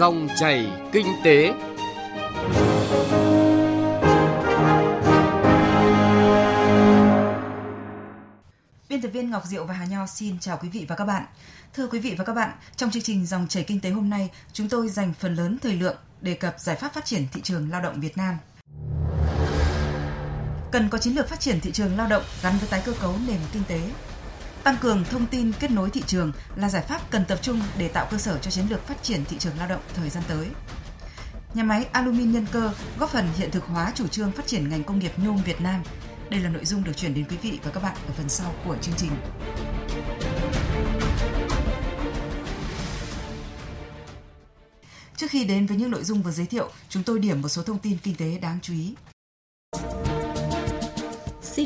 Dòng chảy kinh tế. Biên tập viên Ngọc Diệu và Hà Nho xin chào quý vị và các bạn. Thưa quý vị và các bạn, trong chương trình Dòng chảy kinh tế hôm nay, chúng tôi dành phần lớn thời lượng đề cập giải pháp phát triển thị trường lao động Việt Nam. Cần có chiến lược phát triển thị trường lao động gắn với tái cơ cấu nền kinh tế. Tăng cường thông tin kết nối thị trường là giải pháp cần tập trung để tạo cơ sở cho chiến lược phát triển thị trường lao động thời gian tới. Nhà máy alumin nhân cơ góp phần hiện thực hóa chủ trương phát triển ngành công nghiệp nhôm Việt Nam. Đây là nội dung được chuyển đến quý vị và các bạn ở phần sau của chương trình. Trước khi đến với những nội dung vừa giới thiệu, chúng tôi điểm một số thông tin kinh tế đáng chú ý.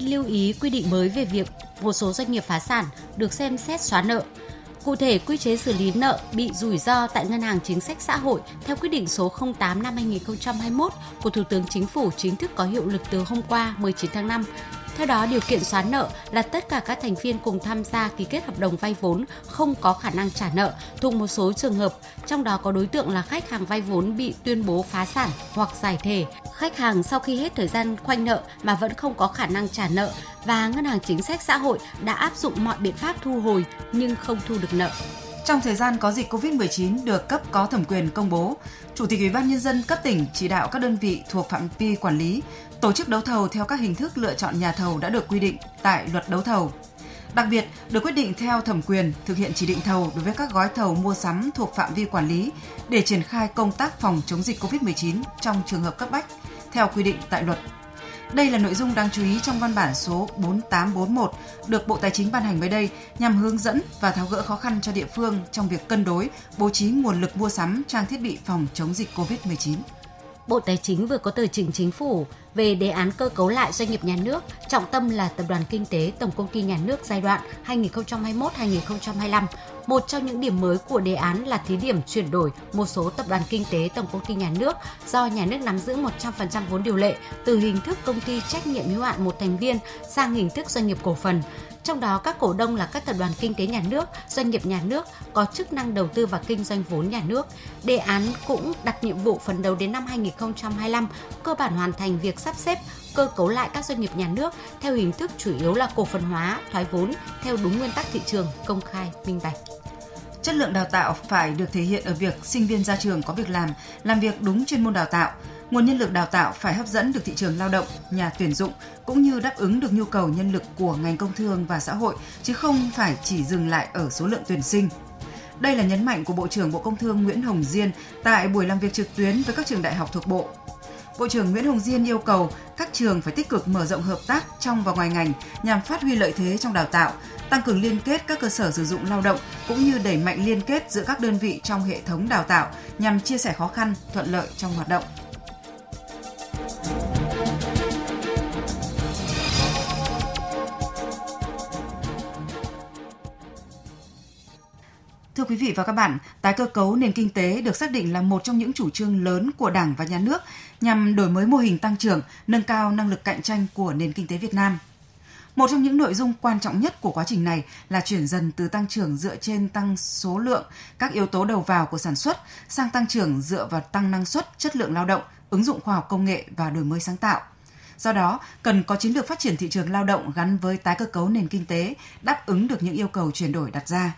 Lưu ý quy định mới về việc một số doanh nghiệp phá sản được xem xét xóa nợ. Cụ thể, quy chế xử lý nợ bị rủi ro tại Ngân hàng Chính sách Xã hội theo quyết định số 08 năm 2021 của Thủ tướng Chính phủ chính thức có hiệu lực từ hôm qua 19 tháng 5 theo đó, điều kiện xóa nợ là tất cả các thành viên cùng tham gia ký kết hợp đồng vay vốn không có khả năng trả nợ thuộc một số trường hợp, trong đó có đối tượng là khách hàng vay vốn bị tuyên bố phá sản hoặc giải thể, khách hàng sau khi hết thời gian khoanh nợ mà vẫn không có khả năng trả nợ và ngân hàng chính sách xã hội đã áp dụng mọi biện pháp thu hồi nhưng không thu được nợ. Trong thời gian có dịch COVID-19 được cấp có thẩm quyền công bố, Chủ tịch Ủy ban nhân dân cấp tỉnh chỉ đạo các đơn vị thuộc phạm vi quản lý tổ chức đấu thầu theo các hình thức lựa chọn nhà thầu đã được quy định tại luật đấu thầu. Đặc biệt, được quyết định theo thẩm quyền thực hiện chỉ định thầu đối với các gói thầu mua sắm thuộc phạm vi quản lý để triển khai công tác phòng chống dịch COVID-19 trong trường hợp cấp bách theo quy định tại luật đây là nội dung đáng chú ý trong văn bản số 4841 được Bộ Tài chính ban hành mới đây nhằm hướng dẫn và tháo gỡ khó khăn cho địa phương trong việc cân đối, bố trí nguồn lực mua sắm trang thiết bị phòng chống dịch COVID-19. Bộ Tài chính vừa có tờ trình chính phủ về đề án cơ cấu lại doanh nghiệp nhà nước, trọng tâm là Tập đoàn Kinh tế Tổng công ty nhà nước giai đoạn 2021-2025. Một trong những điểm mới của đề án là thí điểm chuyển đổi một số tập đoàn kinh tế Tổng công ty nhà nước do nhà nước nắm giữ 100% vốn điều lệ từ hình thức công ty trách nhiệm hữu hạn một thành viên sang hình thức doanh nghiệp cổ phần trong đó các cổ đông là các tập đoàn kinh tế nhà nước, doanh nghiệp nhà nước có chức năng đầu tư và kinh doanh vốn nhà nước. Đề án cũng đặt nhiệm vụ phấn đấu đến năm 2025 cơ bản hoàn thành việc sắp xếp cơ cấu lại các doanh nghiệp nhà nước theo hình thức chủ yếu là cổ phần hóa, thoái vốn theo đúng nguyên tắc thị trường, công khai, minh bạch. Chất lượng đào tạo phải được thể hiện ở việc sinh viên ra trường có việc làm, làm việc đúng chuyên môn đào tạo, nguồn nhân lực đào tạo phải hấp dẫn được thị trường lao động, nhà tuyển dụng cũng như đáp ứng được nhu cầu nhân lực của ngành công thương và xã hội chứ không phải chỉ dừng lại ở số lượng tuyển sinh. Đây là nhấn mạnh của Bộ trưởng Bộ Công Thương Nguyễn Hồng Diên tại buổi làm việc trực tuyến với các trường đại học thuộc Bộ. Bộ trưởng Nguyễn Hồng Diên yêu cầu các trường phải tích cực mở rộng hợp tác trong và ngoài ngành nhằm phát huy lợi thế trong đào tạo, tăng cường liên kết các cơ sở sử dụng lao động cũng như đẩy mạnh liên kết giữa các đơn vị trong hệ thống đào tạo nhằm chia sẻ khó khăn, thuận lợi trong hoạt động. Thưa quý vị và các bạn, tái cơ cấu nền kinh tế được xác định là một trong những chủ trương lớn của Đảng và Nhà nước nhằm đổi mới mô hình tăng trưởng, nâng cao năng lực cạnh tranh của nền kinh tế Việt Nam. Một trong những nội dung quan trọng nhất của quá trình này là chuyển dần từ tăng trưởng dựa trên tăng số lượng các yếu tố đầu vào của sản xuất sang tăng trưởng dựa vào tăng năng suất, chất lượng lao động, ứng dụng khoa học công nghệ và đổi mới sáng tạo. Do đó, cần có chiến lược phát triển thị trường lao động gắn với tái cơ cấu nền kinh tế, đáp ứng được những yêu cầu chuyển đổi đặt ra.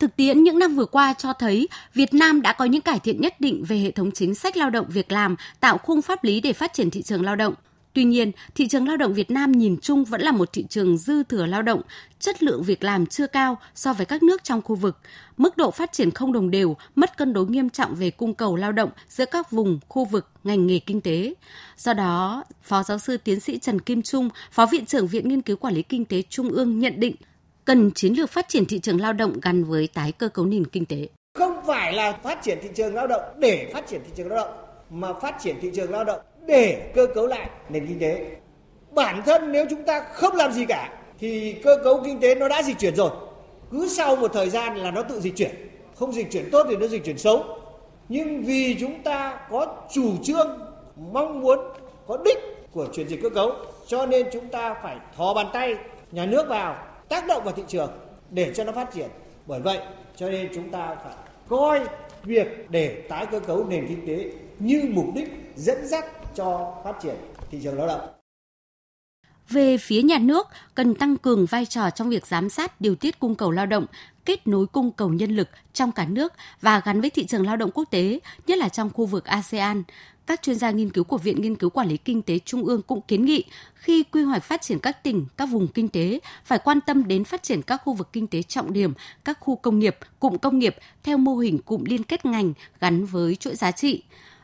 Thực tiễn những năm vừa qua cho thấy Việt Nam đã có những cải thiện nhất định về hệ thống chính sách lao động việc làm, tạo khung pháp lý để phát triển thị trường lao động. Tuy nhiên, thị trường lao động Việt Nam nhìn chung vẫn là một thị trường dư thừa lao động, chất lượng việc làm chưa cao so với các nước trong khu vực, mức độ phát triển không đồng đều, mất cân đối nghiêm trọng về cung cầu lao động giữa các vùng, khu vực, ngành nghề kinh tế. Do đó, Phó giáo sư tiến sĩ Trần Kim Trung, Phó Viện trưởng Viện Nghiên cứu Quản lý Kinh tế Trung ương nhận định cần chiến lược phát triển thị trường lao động gắn với tái cơ cấu nền kinh tế. Không phải là phát triển thị trường lao động để phát triển thị trường lao động, mà phát triển thị trường lao động để cơ cấu lại nền kinh tế. Bản thân nếu chúng ta không làm gì cả thì cơ cấu kinh tế nó đã dịch chuyển rồi. Cứ sau một thời gian là nó tự dịch chuyển. Không dịch chuyển tốt thì nó dịch chuyển xấu. Nhưng vì chúng ta có chủ trương mong muốn có đích của chuyển dịch cơ cấu cho nên chúng ta phải thò bàn tay nhà nước vào tác động vào thị trường để cho nó phát triển. Bởi vậy cho nên chúng ta phải coi việc để tái cơ cấu nền kinh tế như mục đích dẫn dắt cho phát triển thị trường lao động. Về phía nhà nước, cần tăng cường vai trò trong việc giám sát điều tiết cung cầu lao động, kết nối cung cầu nhân lực trong cả nước và gắn với thị trường lao động quốc tế, nhất là trong khu vực ASEAN. Các chuyên gia nghiên cứu của Viện Nghiên cứu Quản lý Kinh tế Trung ương cũng kiến nghị khi quy hoạch phát triển các tỉnh, các vùng kinh tế phải quan tâm đến phát triển các khu vực kinh tế trọng điểm, các khu công nghiệp, cụm công nghiệp theo mô hình cụm liên kết ngành gắn với chuỗi giá trị.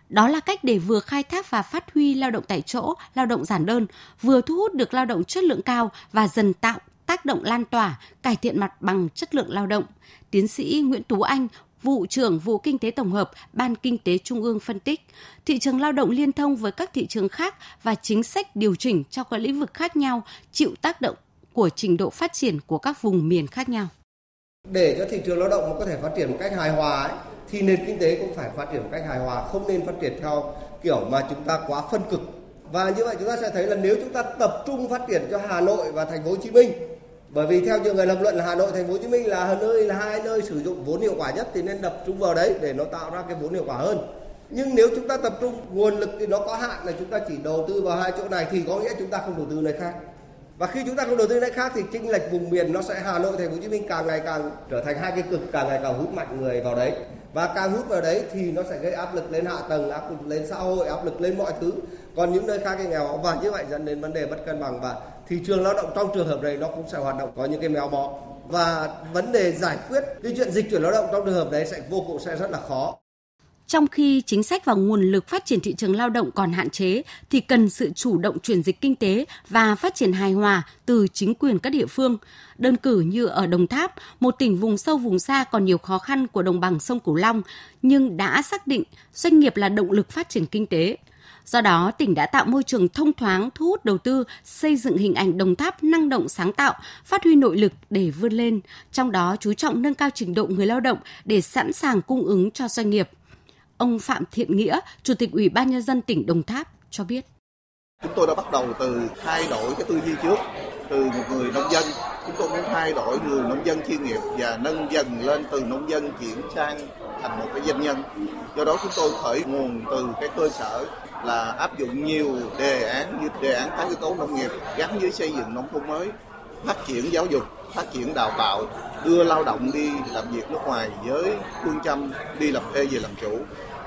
Đó là cách để vừa khai thác và phát huy lao động tại chỗ, lao động giản đơn, vừa thu hút được lao động chất lượng cao và dần tạo tác động lan tỏa, cải thiện mặt bằng chất lượng lao động. Tiến sĩ Nguyễn Tú Anh, vụ trưởng vụ kinh tế tổng hợp Ban Kinh tế Trung ương phân tích, thị trường lao động liên thông với các thị trường khác và chính sách điều chỉnh cho các lĩnh vực khác nhau chịu tác động của trình độ phát triển của các vùng miền khác nhau. Để cho thị trường lao động có thể phát triển một cách hài hòa ấy, thì nền kinh tế cũng phải phát triển một cách hài hòa, không nên phát triển theo kiểu mà chúng ta quá phân cực. Và như vậy chúng ta sẽ thấy là nếu chúng ta tập trung phát triển cho Hà Nội và thành phố Hồ Chí Minh bởi vì theo nhiều người lập luận là Hà Nội, thành phố Hồ Chí Minh là nơi, là hai nơi sử dụng vốn hiệu quả nhất thì nên tập trung vào đấy để nó tạo ra cái vốn hiệu quả hơn. Nhưng nếu chúng ta tập trung, nguồn lực thì nó có hạn là chúng ta chỉ đầu tư vào hai chỗ này thì có nghĩa chúng ta không đầu tư nơi khác. Và khi chúng ta không đầu tư nơi khác thì chênh lệch vùng miền nó sẽ Hà Nội, thành phố Hồ Chí Minh càng ngày càng trở thành hai cái cực, càng ngày càng hút mạnh người vào đấy. Và càng hút vào đấy thì nó sẽ gây áp lực lên hạ tầng, áp lực lên xã hội, áp lực lên mọi thứ. Còn những nơi khác thì nghèo và như vậy dẫn đến vấn đề bất cân bằng. Và thị trường lao động trong trường hợp này nó cũng sẽ hoạt động có những cái méo mó và vấn đề giải quyết cái chuyện dịch chuyển lao động trong trường hợp đấy sẽ vô cùng sẽ rất là khó trong khi chính sách và nguồn lực phát triển thị trường lao động còn hạn chế thì cần sự chủ động chuyển dịch kinh tế và phát triển hài hòa từ chính quyền các địa phương. Đơn cử như ở Đồng Tháp, một tỉnh vùng sâu vùng xa còn nhiều khó khăn của đồng bằng sông Cửu Long nhưng đã xác định doanh nghiệp là động lực phát triển kinh tế. Do đó, tỉnh đã tạo môi trường thông thoáng, thu hút đầu tư, xây dựng hình ảnh Đồng Tháp năng động sáng tạo, phát huy nội lực để vươn lên, trong đó chú trọng nâng cao trình độ người lao động để sẵn sàng cung ứng cho doanh nghiệp. Ông Phạm Thiện Nghĩa, Chủ tịch Ủy ban Nhân dân tỉnh Đồng Tháp cho biết. Chúng tôi đã bắt đầu từ thay đổi cái tư duy trước, từ một người nông dân. Chúng tôi muốn thay đổi người nông dân chuyên nghiệp và nâng dần lên từ nông dân chuyển sang thành một cái doanh nhân. Do đó chúng tôi khởi nguồn từ cái cơ sở là áp dụng nhiều đề án như đề án tái cơ cấu nông nghiệp gắn với xây dựng nông thôn mới, phát triển giáo dục, phát triển đào tạo, đưa lao động đi làm việc nước ngoài với phương châm đi làm thuê về làm chủ.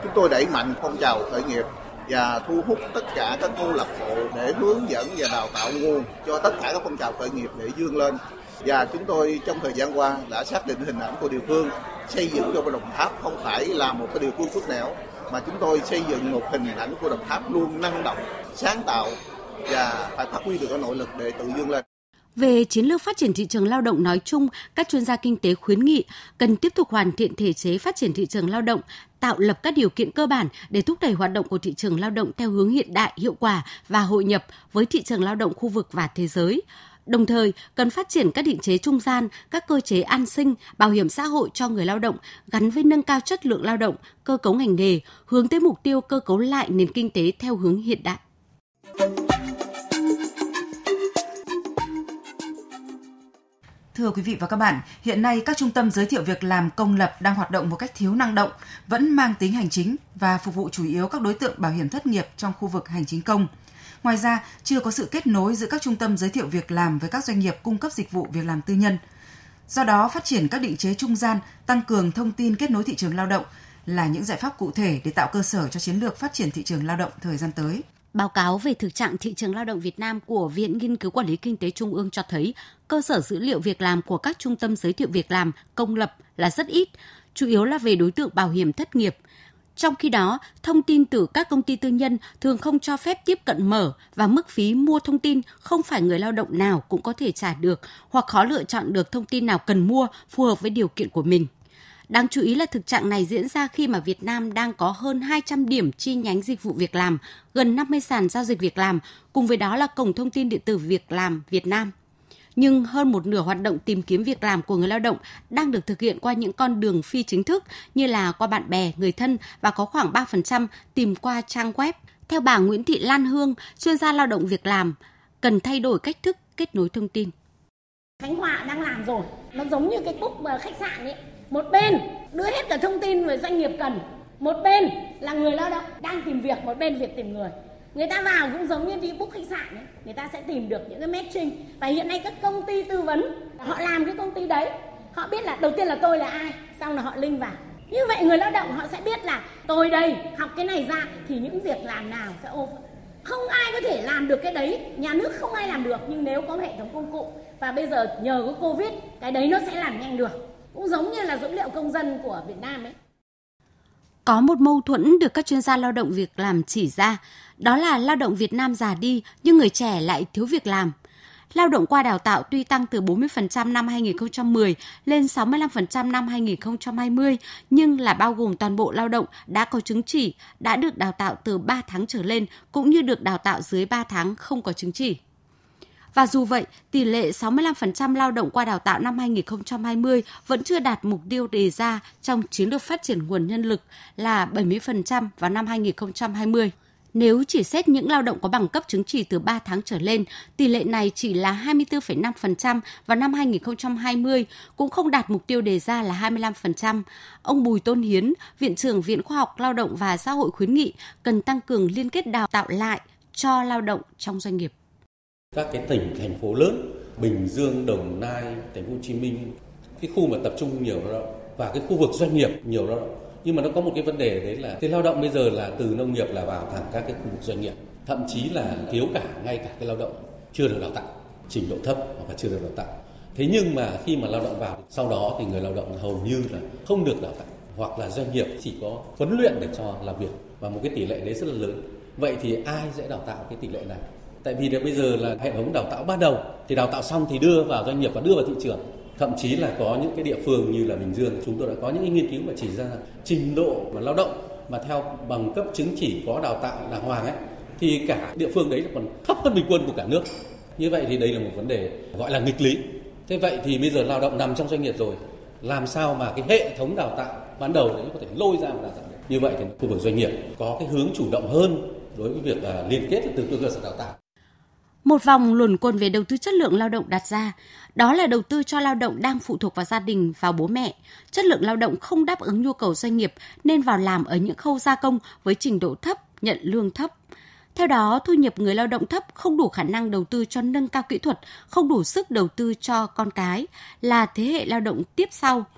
Chúng tôi đẩy mạnh phong trào khởi nghiệp và thu hút tất cả các câu lạc bộ để hướng dẫn và đào tạo nguồn cho tất cả các phong trào khởi nghiệp để vươn lên. Và chúng tôi trong thời gian qua đã xác định hình ảnh của địa phương xây dựng cho Đồng Tháp không phải là một cái địa phương phước nẻo mà chúng tôi xây dựng một hình ảnh của Đồng Tháp luôn năng động, sáng tạo và phải phát huy được cái nội lực để tự vươn lên. Về chiến lược phát triển thị trường lao động nói chung, các chuyên gia kinh tế khuyến nghị cần tiếp tục hoàn thiện thể chế phát triển thị trường lao động, tạo lập các điều kiện cơ bản để thúc đẩy hoạt động của thị trường lao động theo hướng hiện đại, hiệu quả và hội nhập với thị trường lao động khu vực và thế giới. Đồng thời, cần phát triển các định chế trung gian, các cơ chế an sinh, bảo hiểm xã hội cho người lao động gắn với nâng cao chất lượng lao động, cơ cấu ngành nghề, hướng tới mục tiêu cơ cấu lại nền kinh tế theo hướng hiện đại. Thưa quý vị và các bạn, hiện nay các trung tâm giới thiệu việc làm công lập đang hoạt động một cách thiếu năng động, vẫn mang tính hành chính và phục vụ chủ yếu các đối tượng bảo hiểm thất nghiệp trong khu vực hành chính công. Ngoài ra, chưa có sự kết nối giữa các trung tâm giới thiệu việc làm với các doanh nghiệp cung cấp dịch vụ việc làm tư nhân. Do đó, phát triển các định chế trung gian, tăng cường thông tin kết nối thị trường lao động là những giải pháp cụ thể để tạo cơ sở cho chiến lược phát triển thị trường lao động thời gian tới. Báo cáo về thực trạng thị trường lao động Việt Nam của Viện Nghiên cứu Quản lý Kinh tế Trung ương cho thấy cơ sở dữ liệu việc làm của các trung tâm giới thiệu việc làm công lập là rất ít, chủ yếu là về đối tượng bảo hiểm thất nghiệp. Trong khi đó, thông tin từ các công ty tư nhân thường không cho phép tiếp cận mở và mức phí mua thông tin không phải người lao động nào cũng có thể trả được hoặc khó lựa chọn được thông tin nào cần mua phù hợp với điều kiện của mình. Đáng chú ý là thực trạng này diễn ra khi mà Việt Nam đang có hơn 200 điểm chi nhánh dịch vụ việc làm, gần 50 sàn giao dịch việc làm, cùng với đó là cổng thông tin điện tử việc làm Việt Nam. Nhưng hơn một nửa hoạt động tìm kiếm việc làm của người lao động đang được thực hiện qua những con đường phi chính thức như là qua bạn bè, người thân và có khoảng 3% tìm qua trang web. Theo bà Nguyễn Thị Lan Hương, chuyên gia lao động việc làm, cần thay đổi cách thức kết nối thông tin. Khánh Hòa đang làm rồi, nó giống như cái cúc ờ, khách sạn ấy một bên đưa hết cả thông tin về doanh nghiệp cần một bên là người lao động đang tìm việc một bên việc tìm người người ta vào cũng giống như đi book khách sạn ấy. Người ta sẽ tìm được những cái matching. Và hiện nay các công ty tư vấn họ làm cái công ty đấy. Họ biết là đầu tiên là tôi là ai sau là họ link vào. Như vậy người lao động họ sẽ biết là tôi đây học cái này ra thì những việc làm nào sẽ ô không ai có thể làm được cái đấy. Nhà nước không ai làm được nhưng nếu có hệ thống công cụ và bây giờ nhờ có covid cái đấy nó sẽ làm nhanh được. Cũng giống như là dữ liệu công dân của Việt Nam ấy. Có một mâu thuẫn được các chuyên gia lao động việc làm chỉ ra, đó là lao động Việt Nam già đi nhưng người trẻ lại thiếu việc làm. Lao động qua đào tạo tuy tăng từ 40% năm 2010 lên 65% năm 2020, nhưng là bao gồm toàn bộ lao động đã có chứng chỉ, đã được đào tạo từ 3 tháng trở lên, cũng như được đào tạo dưới 3 tháng không có chứng chỉ. Và dù vậy, tỷ lệ 65% lao động qua đào tạo năm 2020 vẫn chưa đạt mục tiêu đề ra trong chiến lược phát triển nguồn nhân lực là 70% vào năm 2020. Nếu chỉ xét những lao động có bằng cấp chứng chỉ từ 3 tháng trở lên, tỷ lệ này chỉ là 24,5% vào năm 2020, cũng không đạt mục tiêu đề ra là 25%. Ông Bùi Tôn Hiến, Viện trưởng Viện Khoa học Lao động và Xã hội khuyến nghị cần tăng cường liên kết đào tạo lại cho lao động trong doanh nghiệp. Các cái tỉnh, thành phố lớn, Bình Dương, Đồng Nai, Thành phố Hồ Chí Minh, cái khu mà tập trung nhiều lao động và cái khu vực doanh nghiệp nhiều lao động nhưng mà nó có một cái vấn đề đấy là cái lao động bây giờ là từ nông nghiệp là vào thẳng các cái khu vực doanh nghiệp. Thậm chí là thiếu cả ngay cả cái lao động chưa được đào tạo, trình độ thấp hoặc là chưa được đào tạo. Thế nhưng mà khi mà lao động vào sau đó thì người lao động hầu như là không được đào tạo hoặc là doanh nghiệp chỉ có huấn luyện để cho làm việc và một cái tỷ lệ đấy rất là lớn. Vậy thì ai sẽ đào tạo cái tỷ lệ này? Tại vì bây giờ là hệ thống đào tạo ban đầu thì đào tạo xong thì đưa vào doanh nghiệp và đưa vào thị trường thậm chí là có những cái địa phương như là Bình Dương, chúng tôi đã có những cái nghiên cứu mà chỉ ra trình độ và lao động mà theo bằng cấp chứng chỉ có đào tạo đàng hoàng ấy, thì cả địa phương đấy còn thấp hơn bình quân của cả nước. Như vậy thì đây là một vấn đề gọi là nghịch lý. Thế vậy thì bây giờ lao động nằm trong doanh nghiệp rồi, làm sao mà cái hệ thống đào tạo ban đầu đấy có thể lôi ra một đào tạo như vậy thì khu vực doanh nghiệp có cái hướng chủ động hơn đối với việc à, liên kết từ cơ sở đào tạo một vòng luồn quẩn về đầu tư chất lượng lao động đặt ra, đó là đầu tư cho lao động đang phụ thuộc vào gia đình, vào bố mẹ. Chất lượng lao động không đáp ứng nhu cầu doanh nghiệp nên vào làm ở những khâu gia công với trình độ thấp, nhận lương thấp. Theo đó, thu nhập người lao động thấp không đủ khả năng đầu tư cho nâng cao kỹ thuật, không đủ sức đầu tư cho con cái, là thế hệ lao động tiếp sau –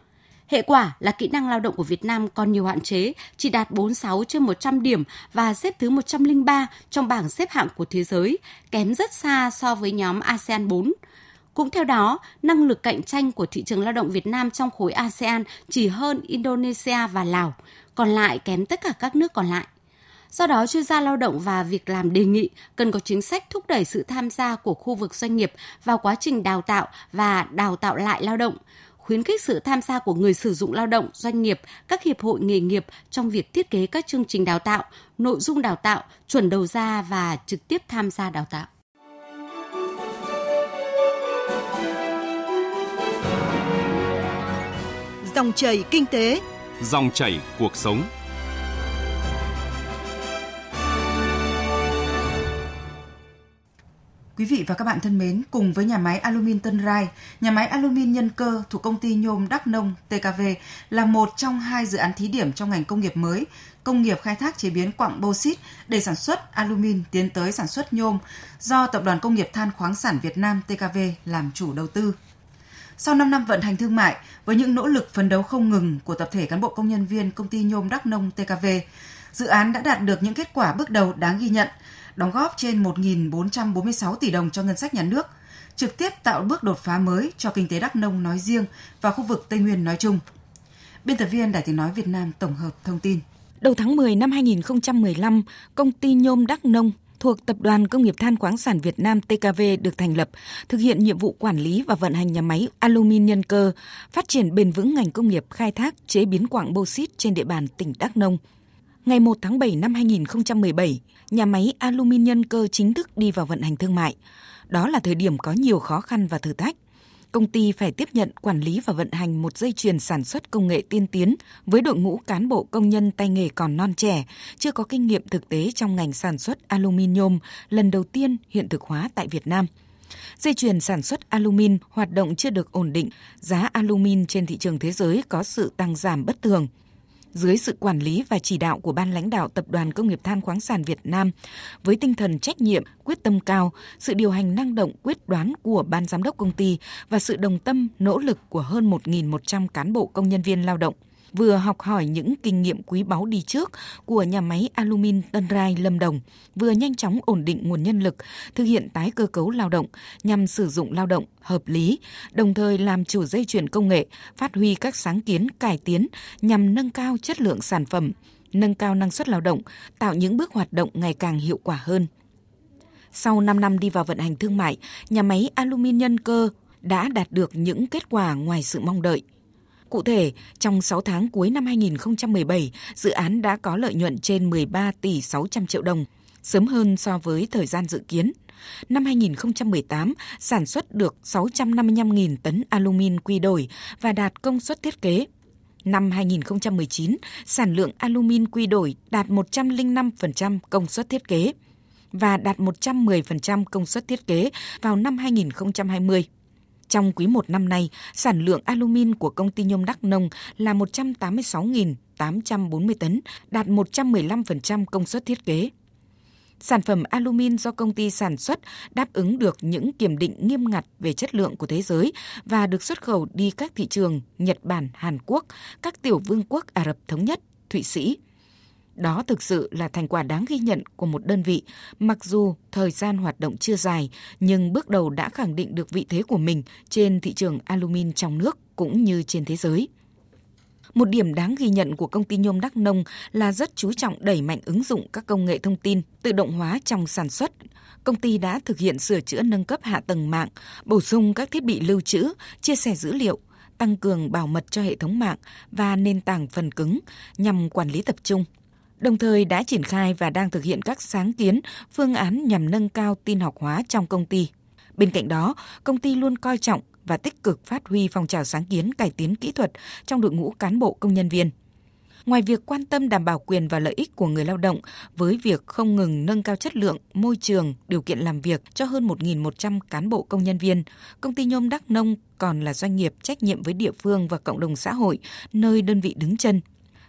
Hệ quả là kỹ năng lao động của Việt Nam còn nhiều hạn chế, chỉ đạt 46 trên 100 điểm và xếp thứ 103 trong bảng xếp hạng của thế giới, kém rất xa so với nhóm ASEAN 4. Cũng theo đó, năng lực cạnh tranh của thị trường lao động Việt Nam trong khối ASEAN chỉ hơn Indonesia và Lào, còn lại kém tất cả các nước còn lại. Do đó, chuyên gia lao động và việc làm đề nghị cần có chính sách thúc đẩy sự tham gia của khu vực doanh nghiệp vào quá trình đào tạo và đào tạo lại lao động, khuyến khích sự tham gia của người sử dụng lao động, doanh nghiệp, các hiệp hội nghề nghiệp trong việc thiết kế các chương trình đào tạo, nội dung đào tạo, chuẩn đầu ra và trực tiếp tham gia đào tạo. Dòng chảy kinh tế, dòng chảy cuộc sống. Quý vị và các bạn thân mến, cùng với nhà máy alumin Tân Rai, nhà máy alumin Nhân Cơ thuộc công ty nhôm Đắk Nông TKV là một trong hai dự án thí điểm trong ngành công nghiệp mới, công nghiệp khai thác chế biến quặng bauxit để sản xuất alumin tiến tới sản xuất nhôm do Tập đoàn Công nghiệp Than khoáng sản Việt Nam TKV làm chủ đầu tư. Sau 5 năm vận hành thương mại, với những nỗ lực phấn đấu không ngừng của tập thể cán bộ công nhân viên công ty nhôm Đắk Nông TKV, dự án đã đạt được những kết quả bước đầu đáng ghi nhận – đóng góp trên 1.446 tỷ đồng cho ngân sách nhà nước, trực tiếp tạo bước đột phá mới cho kinh tế Đắk Nông nói riêng và khu vực Tây Nguyên nói chung. Biên tập viên Đài tiếng nói Việt Nam tổng hợp thông tin. Đầu tháng 10 năm 2015, công ty nhôm Đắk Nông thuộc Tập đoàn Công nghiệp Than khoáng sản Việt Nam TKV được thành lập, thực hiện nhiệm vụ quản lý và vận hành nhà máy alumin nhân cơ, phát triển bền vững ngành công nghiệp khai thác chế biến quặng xít trên địa bàn tỉnh Đắk Nông. Ngày 1 tháng 7 năm 2017, nhà máy alumin nhân cơ chính thức đi vào vận hành thương mại. Đó là thời điểm có nhiều khó khăn và thử thách. Công ty phải tiếp nhận quản lý và vận hành một dây chuyền sản xuất công nghệ tiên tiến với đội ngũ cán bộ công nhân tay nghề còn non trẻ, chưa có kinh nghiệm thực tế trong ngành sản xuất aluminium lần đầu tiên hiện thực hóa tại Việt Nam. Dây chuyền sản xuất alumin hoạt động chưa được ổn định, giá alumin trên thị trường thế giới có sự tăng giảm bất thường dưới sự quản lý và chỉ đạo của ban lãnh đạo Tập đoàn Công nghiệp Than khoáng sản Việt Nam, với tinh thần trách nhiệm, quyết tâm cao, sự điều hành năng động, quyết đoán của ban giám đốc công ty và sự đồng tâm, nỗ lực của hơn 1.100 cán bộ công nhân viên lao động – vừa học hỏi những kinh nghiệm quý báu đi trước của nhà máy alumin Tân Rai Lâm Đồng, vừa nhanh chóng ổn định nguồn nhân lực, thực hiện tái cơ cấu lao động nhằm sử dụng lao động hợp lý, đồng thời làm chủ dây chuyển công nghệ, phát huy các sáng kiến cải tiến nhằm nâng cao chất lượng sản phẩm, nâng cao năng suất lao động, tạo những bước hoạt động ngày càng hiệu quả hơn. Sau 5 năm đi vào vận hành thương mại, nhà máy alumin nhân cơ đã đạt được những kết quả ngoài sự mong đợi. Cụ thể, trong 6 tháng cuối năm 2017, dự án đã có lợi nhuận trên 13 tỷ 600 triệu đồng, sớm hơn so với thời gian dự kiến. Năm 2018, sản xuất được 655.000 tấn alumin quy đổi và đạt công suất thiết kế. Năm 2019, sản lượng alumin quy đổi đạt 105% công suất thiết kế và đạt 110% công suất thiết kế vào năm 2020. Trong quý 1 năm nay, sản lượng alumin của công ty nhôm Đắk Nông là 186.840 tấn, đạt 115% công suất thiết kế. Sản phẩm alumin do công ty sản xuất đáp ứng được những kiểm định nghiêm ngặt về chất lượng của thế giới và được xuất khẩu đi các thị trường Nhật Bản, Hàn Quốc, các tiểu vương quốc Ả Rập Thống Nhất, Thụy Sĩ – đó thực sự là thành quả đáng ghi nhận của một đơn vị, mặc dù thời gian hoạt động chưa dài, nhưng bước đầu đã khẳng định được vị thế của mình trên thị trường alumin trong nước cũng như trên thế giới. Một điểm đáng ghi nhận của công ty nhôm Đắk Nông là rất chú trọng đẩy mạnh ứng dụng các công nghệ thông tin, tự động hóa trong sản xuất. Công ty đã thực hiện sửa chữa nâng cấp hạ tầng mạng, bổ sung các thiết bị lưu trữ, chia sẻ dữ liệu, tăng cường bảo mật cho hệ thống mạng và nền tảng phần cứng nhằm quản lý tập trung, đồng thời đã triển khai và đang thực hiện các sáng kiến, phương án nhằm nâng cao tin học hóa trong công ty. Bên cạnh đó, công ty luôn coi trọng và tích cực phát huy phong trào sáng kiến cải tiến kỹ thuật trong đội ngũ cán bộ công nhân viên. Ngoài việc quan tâm đảm bảo quyền và lợi ích của người lao động với việc không ngừng nâng cao chất lượng, môi trường, điều kiện làm việc cho hơn 1.100 cán bộ công nhân viên, công ty nhôm Đắk Nông còn là doanh nghiệp trách nhiệm với địa phương và cộng đồng xã hội nơi đơn vị đứng chân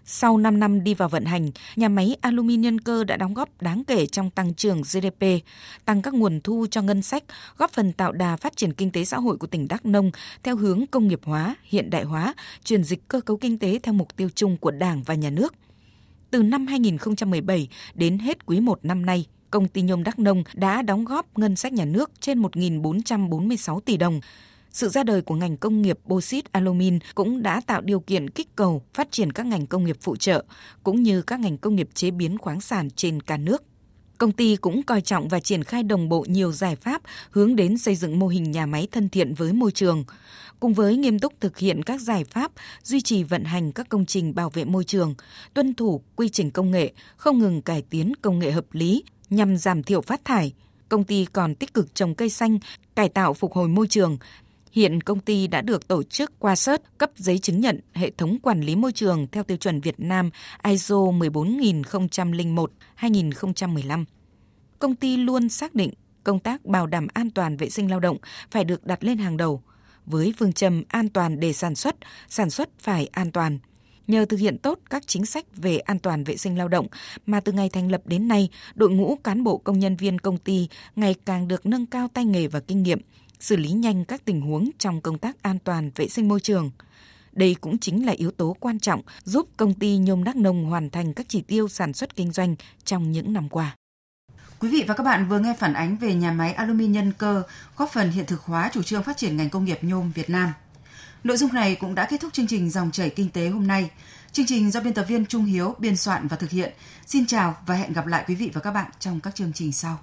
sau 5 năm đi vào vận hành, nhà máy alumin nhân cơ đã đóng góp đáng kể trong tăng trưởng GDP, tăng các nguồn thu cho ngân sách, góp phần tạo đà phát triển kinh tế xã hội của tỉnh Đắk Nông theo hướng công nghiệp hóa, hiện đại hóa, chuyển dịch cơ cấu kinh tế theo mục tiêu chung của Đảng và Nhà nước. Từ năm 2017 đến hết quý 1 năm nay, công ty nhôm Đắk Nông đã đóng góp ngân sách nhà nước trên 1.446 tỷ đồng, sự ra đời của ngành công nghiệp bô xít alumin cũng đã tạo điều kiện kích cầu phát triển các ngành công nghiệp phụ trợ cũng như các ngành công nghiệp chế biến khoáng sản trên cả nước. Công ty cũng coi trọng và triển khai đồng bộ nhiều giải pháp hướng đến xây dựng mô hình nhà máy thân thiện với môi trường, cùng với nghiêm túc thực hiện các giải pháp duy trì vận hành các công trình bảo vệ môi trường, tuân thủ quy trình công nghệ, không ngừng cải tiến công nghệ hợp lý nhằm giảm thiểu phát thải. Công ty còn tích cực trồng cây xanh, cải tạo phục hồi môi trường, Hiện công ty đã được tổ chức qua sớt cấp giấy chứng nhận hệ thống quản lý môi trường theo tiêu chuẩn Việt Nam ISO 14001-2015. Công ty luôn xác định công tác bảo đảm an toàn vệ sinh lao động phải được đặt lên hàng đầu với phương châm an toàn để sản xuất, sản xuất phải an toàn. Nhờ thực hiện tốt các chính sách về an toàn vệ sinh lao động mà từ ngày thành lập đến nay, đội ngũ cán bộ công nhân viên công ty ngày càng được nâng cao tay nghề và kinh nghiệm, xử lý nhanh các tình huống trong công tác an toàn vệ sinh môi trường. Đây cũng chính là yếu tố quan trọng giúp công ty nhôm Đắc Nông hoàn thành các chỉ tiêu sản xuất kinh doanh trong những năm qua. Quý vị và các bạn vừa nghe phản ánh về nhà máy alumin nhân cơ, góp phần hiện thực hóa chủ trương phát triển ngành công nghiệp nhôm Việt Nam. Nội dung này cũng đã kết thúc chương trình Dòng chảy kinh tế hôm nay. Chương trình do biên tập viên Trung Hiếu biên soạn và thực hiện. Xin chào và hẹn gặp lại quý vị và các bạn trong các chương trình sau.